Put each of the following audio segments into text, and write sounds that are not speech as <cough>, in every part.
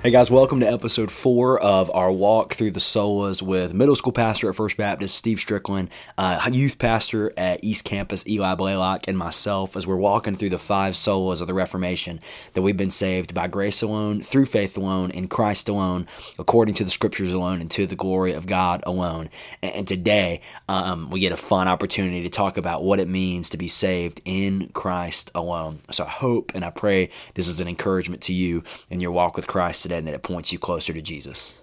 Hey guys, welcome to episode four of our walk through the solas with middle school pastor at First Baptist, Steve Strickland, uh, youth pastor at East Campus, Eli Blaylock, and myself as we're walking through the five solas of the Reformation that we've been saved by grace alone, through faith alone, in Christ alone, according to the scriptures alone, and to the glory of God alone. And, today, um, we get a fun opportunity to talk about what it means to be saved in Christ alone. So I hope and I pray this is an encouragement to you in your walk with Christ today and that it points you closer to Jesus.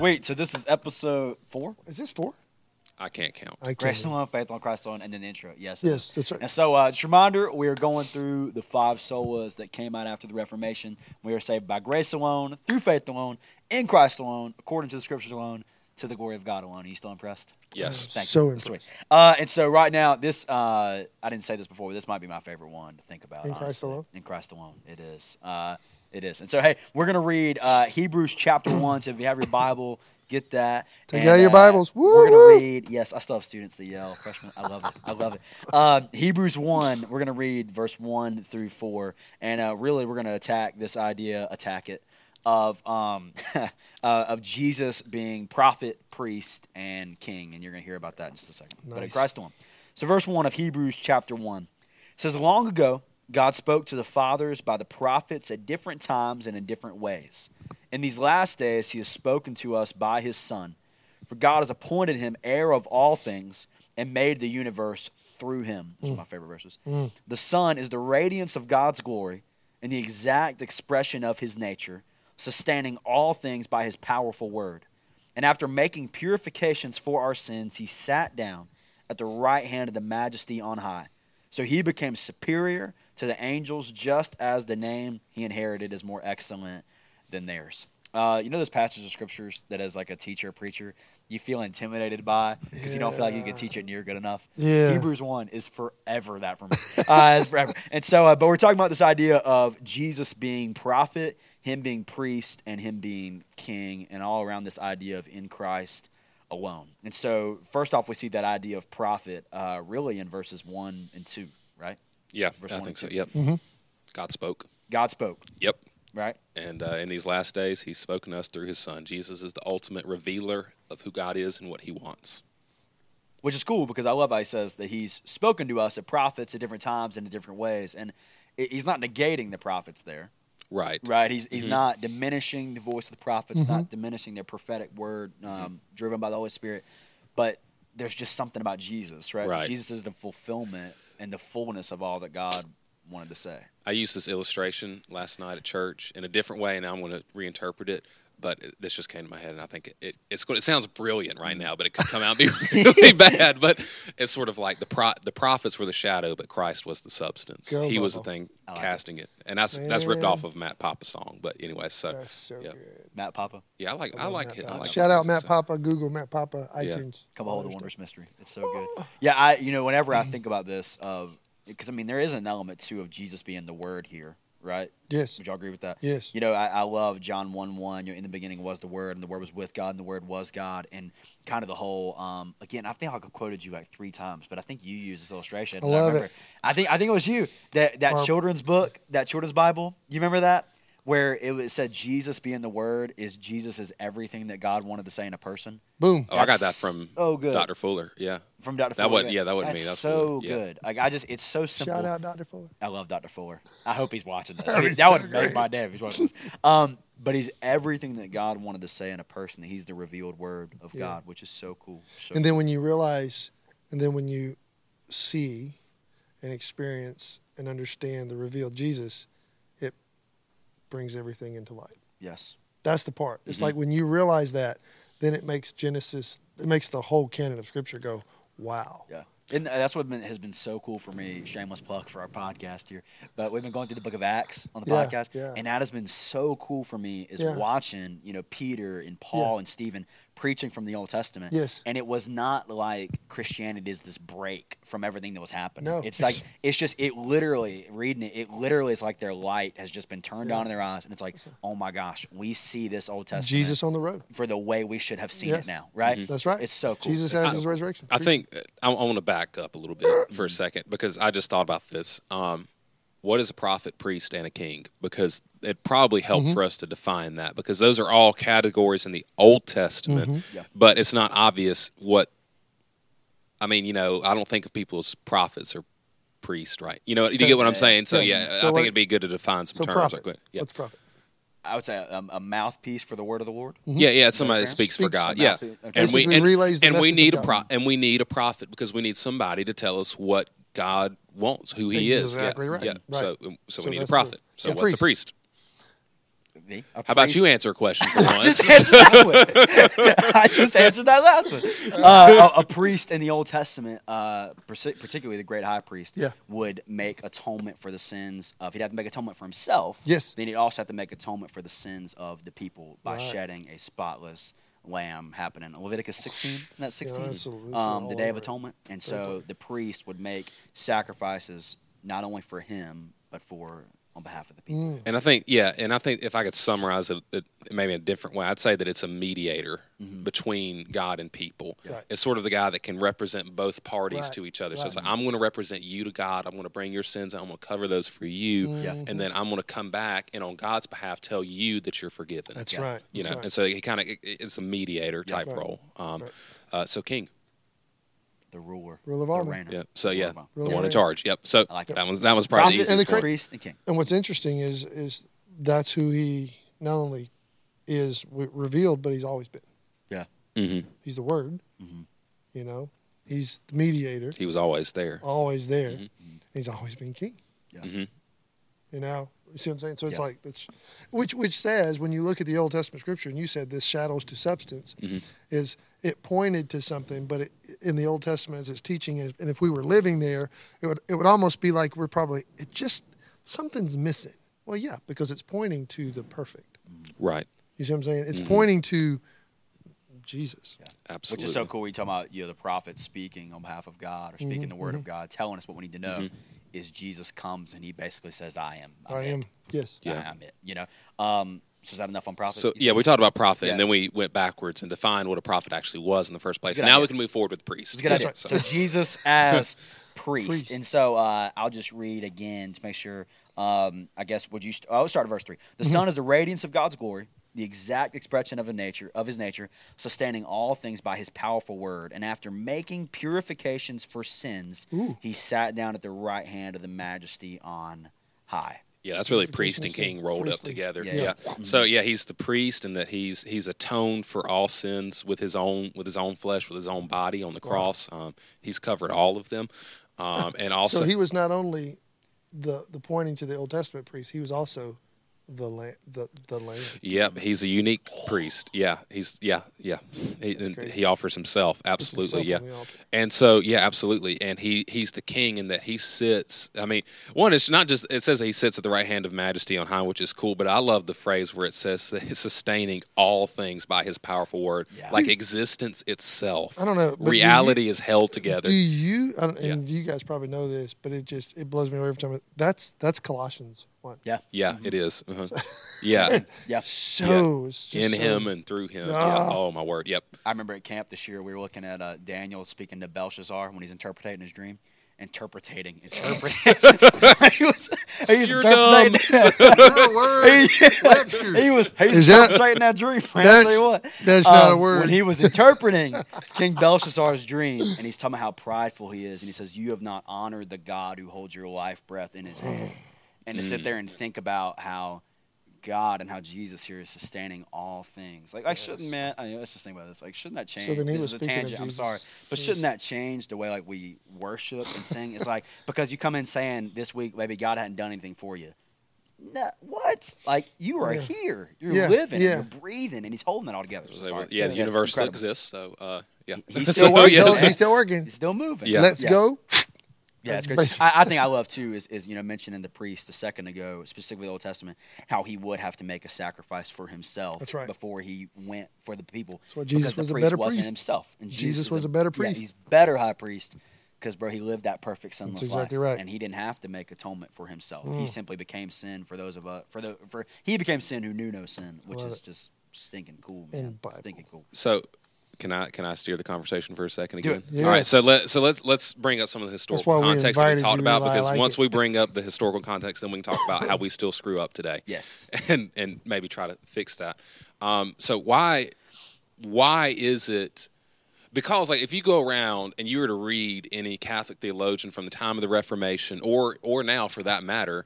Wait, so this is episode four? Is this four? I can't count. I Grace can't. alone, faith on Christ alone, and then the intro. Yes. Yes, that's right. And so, uh, just a reminder, we are going through the five solas that came out after the Reformation. We are saved by grace alone, through faith alone, in Christ alone, according to the Scriptures alone, to the glory of God alone. Are you still impressed? Yes. Thank So you. That's impressed. sweet. Uh, and so right now, this uh, I didn't say this before, but this might be my favorite one to think about. In Christ alone? In Christ alone, it is. Uh, it is. And so, hey, we're gonna read uh, Hebrews chapter <clears throat> one. So if you have your Bible, get that. Take And, out your uh, Bibles. We're gonna read. Yes, I still have students that yell. Freshmen, I love it. I love it. <laughs> Uh, Hebrews one. We're gonna read verse one through four, and uh, really, we're gonna attack this idea, attack it, of um, <laughs> uh, of Jesus being prophet, priest, and king. And you're gonna hear about that in just a second. But in Christ alone. So, verse one of Hebrews chapter one says, "Long ago, God spoke to the fathers by the prophets at different times and in different ways. In these last days, He has spoken to us by His Son." For God has appointed him heir of all things and made the universe through him. Those are my favorite verses. The Son is the radiance of God's glory and the exact expression of his nature, sustaining all things by his powerful word. And after making purifications for our sins, he sat down at the right hand of the majesty on high. So he became superior to the angels, just as the name he inherited is more excellent than theirs. Uh, you know those passages of scriptures that, as like a teacher, preacher, you feel intimidated by because you don't feel like you can teach it and you're good enough. Yeah. Hebrews one is forever that for me. <laughs> uh, it's forever. And so, uh, but we're talking about this idea of Jesus being prophet, him being priest, and him being king, and all around this idea of in Christ alone. And so, first off, we see that idea of prophet uh, really in verses one and two, right? Yeah, Verse I think so. Yep. Mm-hmm. God spoke. God spoke, Yep. right? And uh, in these last days, He's spoken to us through His Son. Jesus is the ultimate revealer of who God is and what He wants. which is cool because I love how he says that he's spoken to us at prophets at different times and in different ways, and he's not negating the prophets there, Right. right? He's he's Mhm. not diminishing the voice of the prophets, not diminishing their prophetic word um, driven by the Holy Spirit, but there's just something about Jesus, right? Right. Jesus is the fulfillment and the fullness of all that God wanted to say. I used this illustration last night at church in a different way, and I'm going to reinterpret it. But it, this just came to my head, and I think it, it it's. It sounds brilliant right mm. now, but it could come out and be <laughs> really bad. But it's sort of like the pro, the prophets were the shadow, but Christ was the substance. Go, he was the thing like casting it, and that's that's ripped off of Matt Papa's song. But anyway, so That's so yeah. good. Matt Papa, yeah, I like I love like Matt it. I like Shout out Matt So- Papa, Google Matt Papa, iTunes. come behold the wondrous mystery. It's so good. Ah. Yeah, I you know whenever I <clears throat> think about this of because I mean there is an element too of Jesus being the Word here, right? Yes. Would y'all agree with that? Yes. You know, I, I love John 1 1. You know, in the beginning was the Word, and the Word was with God, and the Word was God. And kind of the whole, um, again, I think I quoted you like three times, but I think you used this illustration. I love remember, I think I think it was you. That that children's book, that children's Bible, you remember that? Where it was said Jesus being the Word is Jesus is everything that God wanted to say in a person. Boom. Oh, I got that from so good. Dr. Fuller. Yeah. From Dr. That Fuller. wasn't- yeah, that wasn't me. That's That's so Fuller, yeah. good. Like I just, it's so simple. Shout out Dr. Fuller. I love Dr. Fuller. I hope he's watching this. That'd so would make my day if he's watching this. Um, but he's everything that God wanted to say in a person. He's the revealed word of Yeah. God, which is so cool. So And then when you realize, and then when you see and experience and understand the revealed Jesus, it brings everything into light. yes, That's the part. It's Mhm. like when you realize that, then it makes Genesis, it makes the whole canon of Scripture go, wow. Yeah. And that's what has been so cool for me. Shameless plug for our podcast here, but we've been going through the Book of Acts on the Yeah, podcast, yeah. and that has been so cool for me. Is Yeah. watching you know Peter and Paul and Stephen preaching from the Old Testament. Yes. and it was not like Christianity is this break from everything that was happening. No, it's it's- like it's just it literally reading it. It literally is like their light has just been turned Yeah. on in their eyes, and it's like, oh my gosh, we see this Old Testament Jesus on the road. for the way we should have seen Yes. it now, right? That's right. It's so cool. Jesus It's has so his resurrection. I think I, I want to back up a little bit for a second because I just thought about this. Um, what is a prophet, priest, and a king? Because it probably helped for us to define that because those are all categories in the Old Testament, Yeah. but it's not obvious what. I mean, you know, I don't think of people as prophets or priests, right? You know, you get what I'm saying? So Yeah. yeah, So I think it'd be good to define some so terms. prophet. Like, yeah. What's prophet? I would say a, a mouthpiece for the word of the Lord. Mm-hmm. Yeah, yeah, somebody that fair? speaks for God. Yeah, okay. and we and, and we need a pro- and we need a prophet because we need somebody to tell us what God wants, who He is. Exactly yeah. right. Yeah. Right. So, so, So we need a prophet. the- so yeah, what's a priest? Me? A How about you answer a question for <laughs> once? just answered that one. <laughs> I just answered that last one. <laughs> Uh, a, a priest in the Old Testament, uh, particularly the great high priest, Yeah. would make atonement for the sins of. He'd have to make atonement for himself. Yes. Then he'd also have to make atonement for the sins of the people by Right. shedding a spotless lamb. Happening Leviticus 16. Isn't that 16? that's a- that's um, the Day of. Atonement. And so the priest would make sacrifices not only for him but for on behalf of the people. Mm. And I think, yeah, and I think if I could summarize it, it maybe in a different way, I'd say that it's a mediator Mm-hmm. between God and people. Right. It's sort of the guy that can represent both parties Right, to each other. So it's like, I'm going to represent you to God. I'm going to bring your sins. I'm going to cover those for you. Yeah. And then I'm going to come back and on God's behalf tell you that you're forgiven. That's Yeah. right. you That's know, right. and so he kind of it's a mediator type Right. role. Um, Right. uh, so king, The ruler. Rule of the honor. reigner. yeah. So yeah, the of one in charge. Yep. So I like that that. was that was probably the Prophet and the. Priest and king. And what's interesting is is that's who he not only is revealed, but he's always been. hmm He's the Word. Mhm. You know, he's the mediator, He was always there. always there. Mhm. He's always been king. Yeah. Mhm. You know, you see what I'm saying? So it's Yeah. like that's which which says when you look at the Old Testament scripture, and you said this shadows to substance, Mhm. is it pointed to something, but it, in the Old Testament as it's teaching, and if we were living there, it would it would almost be like we're probably it just something's missing. Well, yeah, because it's pointing to the perfect. Right. You see what I'm saying? It's Mhm. pointing to Jesus. Absolutely. Which is so cool. You talk about you know the prophet speaking on behalf of God or speaking Mhm, the word of God, telling us what we need to know. Mhm. Is Jesus comes and he basically says, "I am. I'm I it. am. Yes. Yeah. I am it." You know. Um, so is that enough on prophet? So yeah, we talked about prophet, Yeah. and then we went backwards and defined what a prophet actually was in the first place. Now idea. we can move forward with priest. It's a good idea. That's So Jesus as <laughs> priest. Priest. and so uh, I'll just read again to make sure. Um, I guess would you? St- oh, I'll start at verse three. The Son is the radiance of God's glory, the exact expression of a nature of His nature, sustaining all things by His powerful word. And after making purifications for sins, Ooh. He sat down at the right hand of the Majesty on high. Yeah, that's really priest and king rolled up together. Yeah. Yeah. Yeah. So yeah, he's the priest, and that he's he's atoned for all sins with his own with his own flesh, with his own body on the cross. Um, he's covered all of them, um, and <laughs> also so he was not only the the pointing to the Old Testament priest, he was also the la- the the lamb. Yep, he's a unique priest. Yeah, he's yeah, yeah. He, and he offers himself absolutely. himself yeah, on the altar. and so yeah, absolutely. And he he's the king in that he sits. I mean, one it's not just it says that he sits at the right hand of Majesty on high, which is cool. But I love the phrase where it says that he's sustaining all things by his powerful word, Yeah. like Dude. existence itself. I don't know. but do you- Reality is held together. Do you? I don't, and you guys probably know this, but it just it blows me away every time. That's that's Colossians one. Yeah. yeah, it is. Uh-huh. <laughs> Yeah, <laughs> Yeah. Shows just in so- him and through him. Yeah. Ah. Oh my word. Yep. I remember at camp this year, we were looking at uh, Daniel speaking to Belshazzar when he's interpreting his dream. Interpreting, interpreting. <laughs> he was, he was You're interpreting. word. Webster's. he was he was that- interpreting that dream. Man. That's- I'll tell you what. that's not a Um, word. When he was interpreting King Belshazzar's dream, and he's talking about how prideful he is, and he says, "You have not honored the God who holds your life breath in His hand." And to sit Mm. there and think about how God and how Jesus here is sustaining all things. Like, I shouldn't, man. I mean, let's just think about this. Like, shouldn't that change? then he this was is a tangent. I'm sorry, but shouldn't that change the way like we worship and sing? It's like <laughs> because you come in saying this week maybe God hadn't done anything for you. no, what? Like you are Yeah. here, you're Yeah, living, yeah. you're breathing, and he's holding it all together. So sorry. yeah, the universe still exists. So uh, yeah, He's <laughs> So, still working. yeah, He's still, he's still working. He's still moving. Yeah. Let's Yeah. go. Yeah, it's great. I, I think I love too is, is you know mentioning the priest a second ago, specifically the Old Testament, how he would have to make a sacrifice for himself That's right. before he went for the people. That's why Jesus because the was a priest better wasn't priest. himself. And Jesus is was a better yeah, priest. he's better high priest because bro, he lived that perfect sinless exactly life, right. and he didn't have to make atonement for himself. He Mm. simply became sin for those of us. For the for he became sin who knew no sin, which is it. just stinking cool. And Man. Bible. Stinking cool. So can I can I steer the conversation for a second again? it. All right. So let so let's let's bring up some of the historical why we context that we talked about Eli. Because like once it. we <laughs> bring up the historical context, then we can talk about how we still screw up today. Yes. <laughs> and and maybe try to fix that. Um, so why why is it? Because like if you go around and you were to read any Catholic theologian from the time of the Reformation or or now for that matter,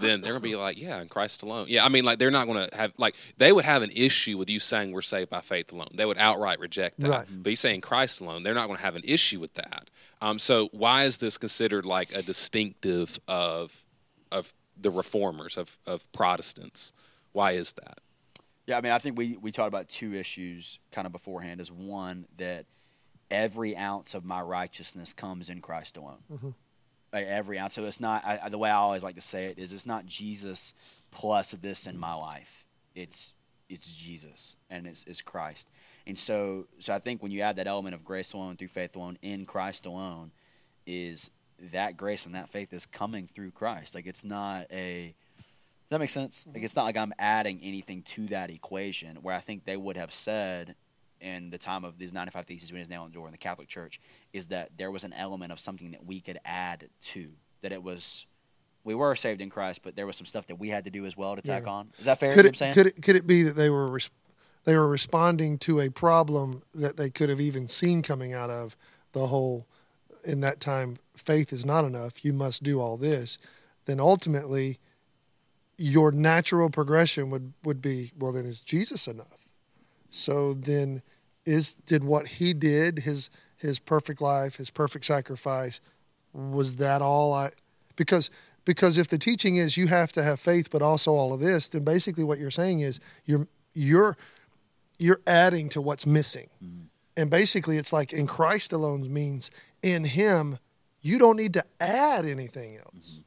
then they're gonna be like, yeah, in Christ alone. Yeah, I mean like they're not gonna have like they would have an issue with you saying we're saved by faith alone. They would outright reject that. Right. But you saying Christ alone, they're not gonna have an issue with that. Um, so why is this considered like a distinctive of of the reformers of of Protestants? Why is that? Yeah, I mean, I think we, we talked about two issues kind of beforehand. Is one that every ounce of my righteousness comes in Christ alone. Mhm. Like every ounce. So it's not. I, I- the way I always like to say it is, it's not Jesus plus this in my life. It's it's Jesus and it's, it's Christ. And so so I think when you add that element of grace alone through faith alone in Christ alone, is that grace and that faith is coming through Christ. Like it's not a does that make sense? Like it's not like I'm adding anything to that equation. Where I think they would have said in the time of these 95 theses when his nail on the door in the Catholic Church is that there was an element of something that we could add to. That it was we were saved in Christ, but there was some stuff that we had to do as well to tack Yeah. on. Is that fair? Could it, saying? could it could it be that they were res- they were responding to a problem that they could have even seen coming out of the whole in that time faith is not enough you must do all this then ultimately your natural progression would would be well then is Jesus enough so then is did what he did his his perfect life his perfect sacrifice was that all I because because if the teaching is you have to have faith but also all of this then basically what you're saying is you're you're you're adding to what's missing. Mm-hmm. And basically it's like in Christ alone means in him you don't need to add anything else. Mm-hmm.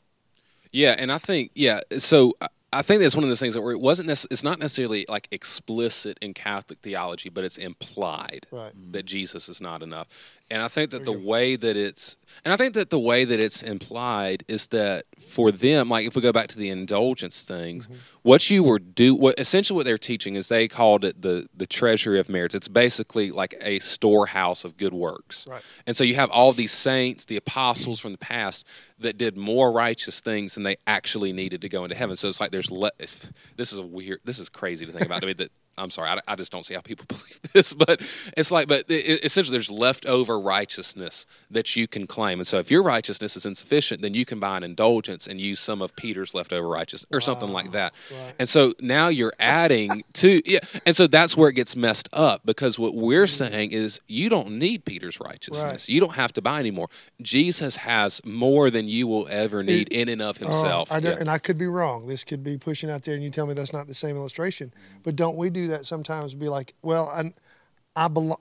Yeah, and I think yeah. So I- think that's one of those things that where it wasn't. Nec- it's not necessarily like explicit in Catholic theology, but it's implied Right. that Jesus is not enough. And I think that the way that it's, and I think that the way that it's implied is that for them, like if we go back to the indulgence things, Mm-hmm. what you were do, what essentially what they're teaching is they called it the the treasury of merits. It's basically like a storehouse of good works. Right. And so you have all these saints, the apostles from the past that did more righteous things than they actually needed to go into heaven. So it's like there's le- this is a weird, this is crazy to think about to me that I'm sorry, I, I just don't see how people <laughs> believe this, but it's like, but it, it- essentially there's leftover righteousness that you can claim. And so if your righteousness is insufficient, then you can buy an indulgence and use some of Peter's leftover righteousness or something like that. Right. And so now you're adding <laughs> to, yeah. And so that's where it gets messed up because what we're mm-hmm. saying is you don't need Peter's righteousness. Right. You don't have to buy anymore. Jesus has more than you will ever need in and of Oh, himself. I Yeah. and I could be wrong. This could be pushing out there, and you tell me that's not the same illustration. But don't we do that sometimes? Be like, well, I, I belong.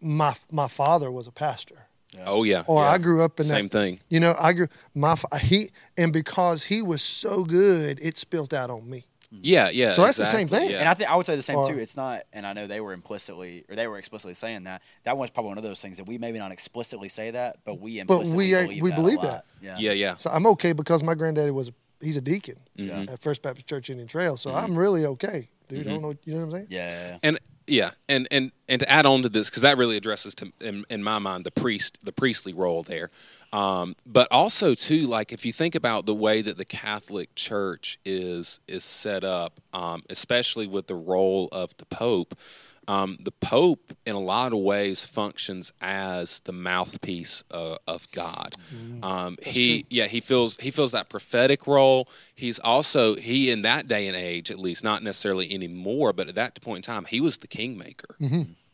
My my father was a pastor, Oh yeah. or yeah. I grew up in Same that. thing. You know, I grew my he, and because he was so good, it spilt out on me. Yeah, yeah. So that's the same thing. yeah. And I think I would say the same Or- too. It's not, and I know they were implicitly, or they were explicitly saying that. That one's probably one of those things that we maybe not explicitly say that, but we But implicitly we, uh, believe we that. believe that. Yeah. yeah, yeah. So I'm okay because my granddaddy was a, he's a deacon Mhm. at First Baptist Church Indian Trail. Mm-hmm. So I'm really okay, dude. I don't know, you know what I'm saying? Yeah. yeah, yeah. and yeah and and and to add on to this because that really addresses to in, in my mind the priest the priestly role there um, but also too like if you think about the way that the catholic church is is set up um, especially with the role of the pope um, the pope in a lot of ways functions as the mouthpiece uh, of god. Um, he yeah he feels he feels that prophetic role. He's also he in that day and age at least not necessarily anymore but at that point in time he was the kingmaker.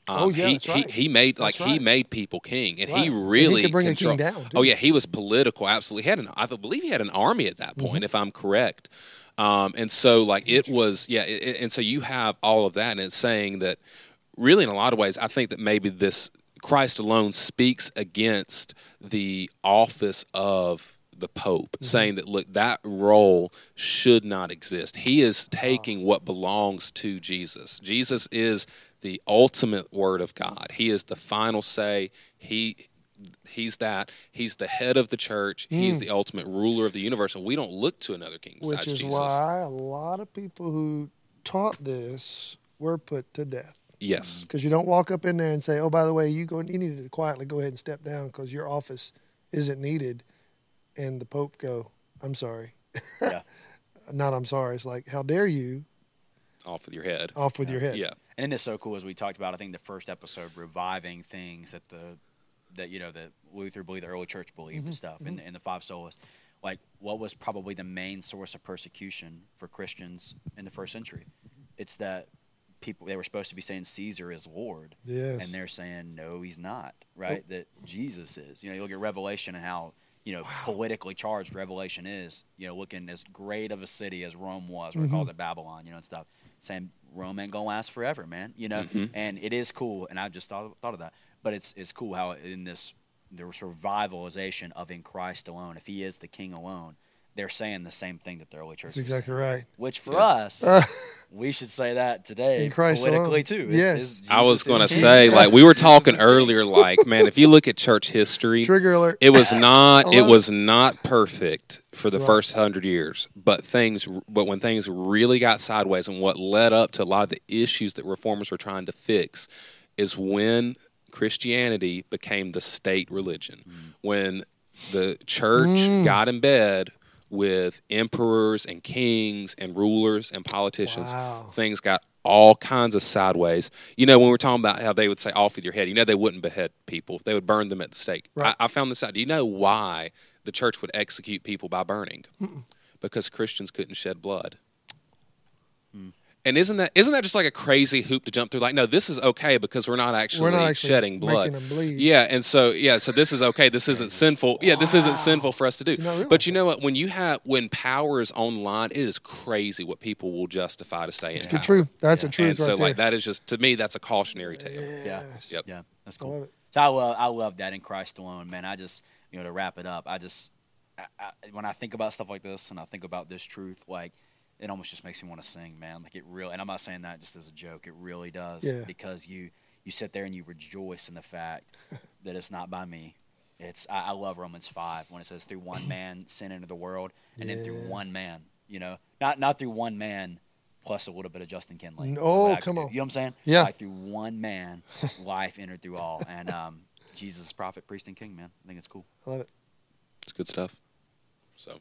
Um, Oh, yeah, he, that's right. he, he made like That's he made people king and Right. he And he really bring a king down, oh yeah he was political absolutely. He had an I believe he had an army at that Mm-hmm. point if I'm correct Um, and so, like, it was, yeah. It, and so you have all of that, and it's saying that really, in a lot of ways, I think that maybe this Christ alone speaks against the office of the Pope, mm-hmm. saying that, look, that role should not exist. He is taking what belongs to Jesus. Jesus is the ultimate word of God. He is the final say. He he's that. He's the head of the church. Mm. He's the ultimate ruler of the universe, and we don't look to another king Which is Jesus. why a lot of people who taught this were put to death. Yes, because you don't walk up in there and say, "Oh, by the way, you go. You need to quietly go ahead and step down because your office isn't needed." And the Pope go, "I'm sorry." Yeah. <laughs> Not I'm sorry. It's like, how dare you? Off with your head. Off with yeah. your head. Yeah. And it's so cool as we talked about. I think the first episode reviving things that the that you know that Luther believed, the early church believed, mm-hmm. and stuff, mm-hmm. and, and the five solas. Like, what was probably the main source of persecution for Christians in the first century? It's that people they were supposed to be saying Caesar is Lord, yes. and they're saying no, he's not. Right? That Jesus is. You know, you look at Revelation and how you know wow. politically charged Revelation is. You know, looking as great of a city as Rome was, or mm-hmm. calls it Babylon. You know, and stuff. Saying Rome ain't gonna last forever, man. You know, mm-hmm. and it is cool, and I just thought thought of that. But it's it's cool how in this the revivalization of in Christ alone, if He is the King alone, they're saying the same thing that the early church. That's exactly right. Which for yeah. us, <laughs> we should say that today in Christ politically alone. too. It's, yes, it's I was going to say, like we were talking earlier, like man, if you look at church history, trigger alert. It was not. it was not perfect for the right. first hundred years, but things. But when things really got sideways, and what led up to a lot of the issues that reformers were trying to fix, is when Christianity became the state religion. Mm. When the church mm. got in bed with emperors and kings and rulers and politicians, wow. things got all kinds of sideways. You know, when we're talking about how they would say off with your head, you know, they wouldn't behead people, they would burn them at the stake. Right. I, I, found this out. Do you know why the church would execute people by burning? Mm-mm. Because Christians couldn't shed blood. And isn't that isn't that just like a crazy hoop to jump through? Like, no, this is okay because we're not actually, we're not actually shedding blood. Bleed. Yeah, and so yeah, so this is okay. This isn't sinful. Yeah, this isn't sinful for us to do. But you know what? When you have when power is online, it is crazy what people will justify to stay in. It's true. That's yeah. a truth. And so right like that is just to me that's a cautionary tale. Yes. Yeah. Yep. Yeah. That's cool. I love it. So I love I love that in Christ alone, man. I just you know to wrap it up, I just I, I, when I think about stuff like this and I think about this truth, like it almost just makes me want to sing, man. Like it really, and I'm not saying that just as a joke. It really does yeah. because you you sit there and you rejoice in the fact <laughs> that it's not by me. It's I, I, love Romans five when it says through one <clears throat> man sin into the world, and yeah. then through one man, you know, not not through one man plus a little bit of Justin Kinley. Oh, come on. You know what I'm saying? Yeah. Like through one man, <laughs> life entered through all, and um, Jesus, prophet, priest, and king. Man, I think it's cool. I love it. It's good stuff. So.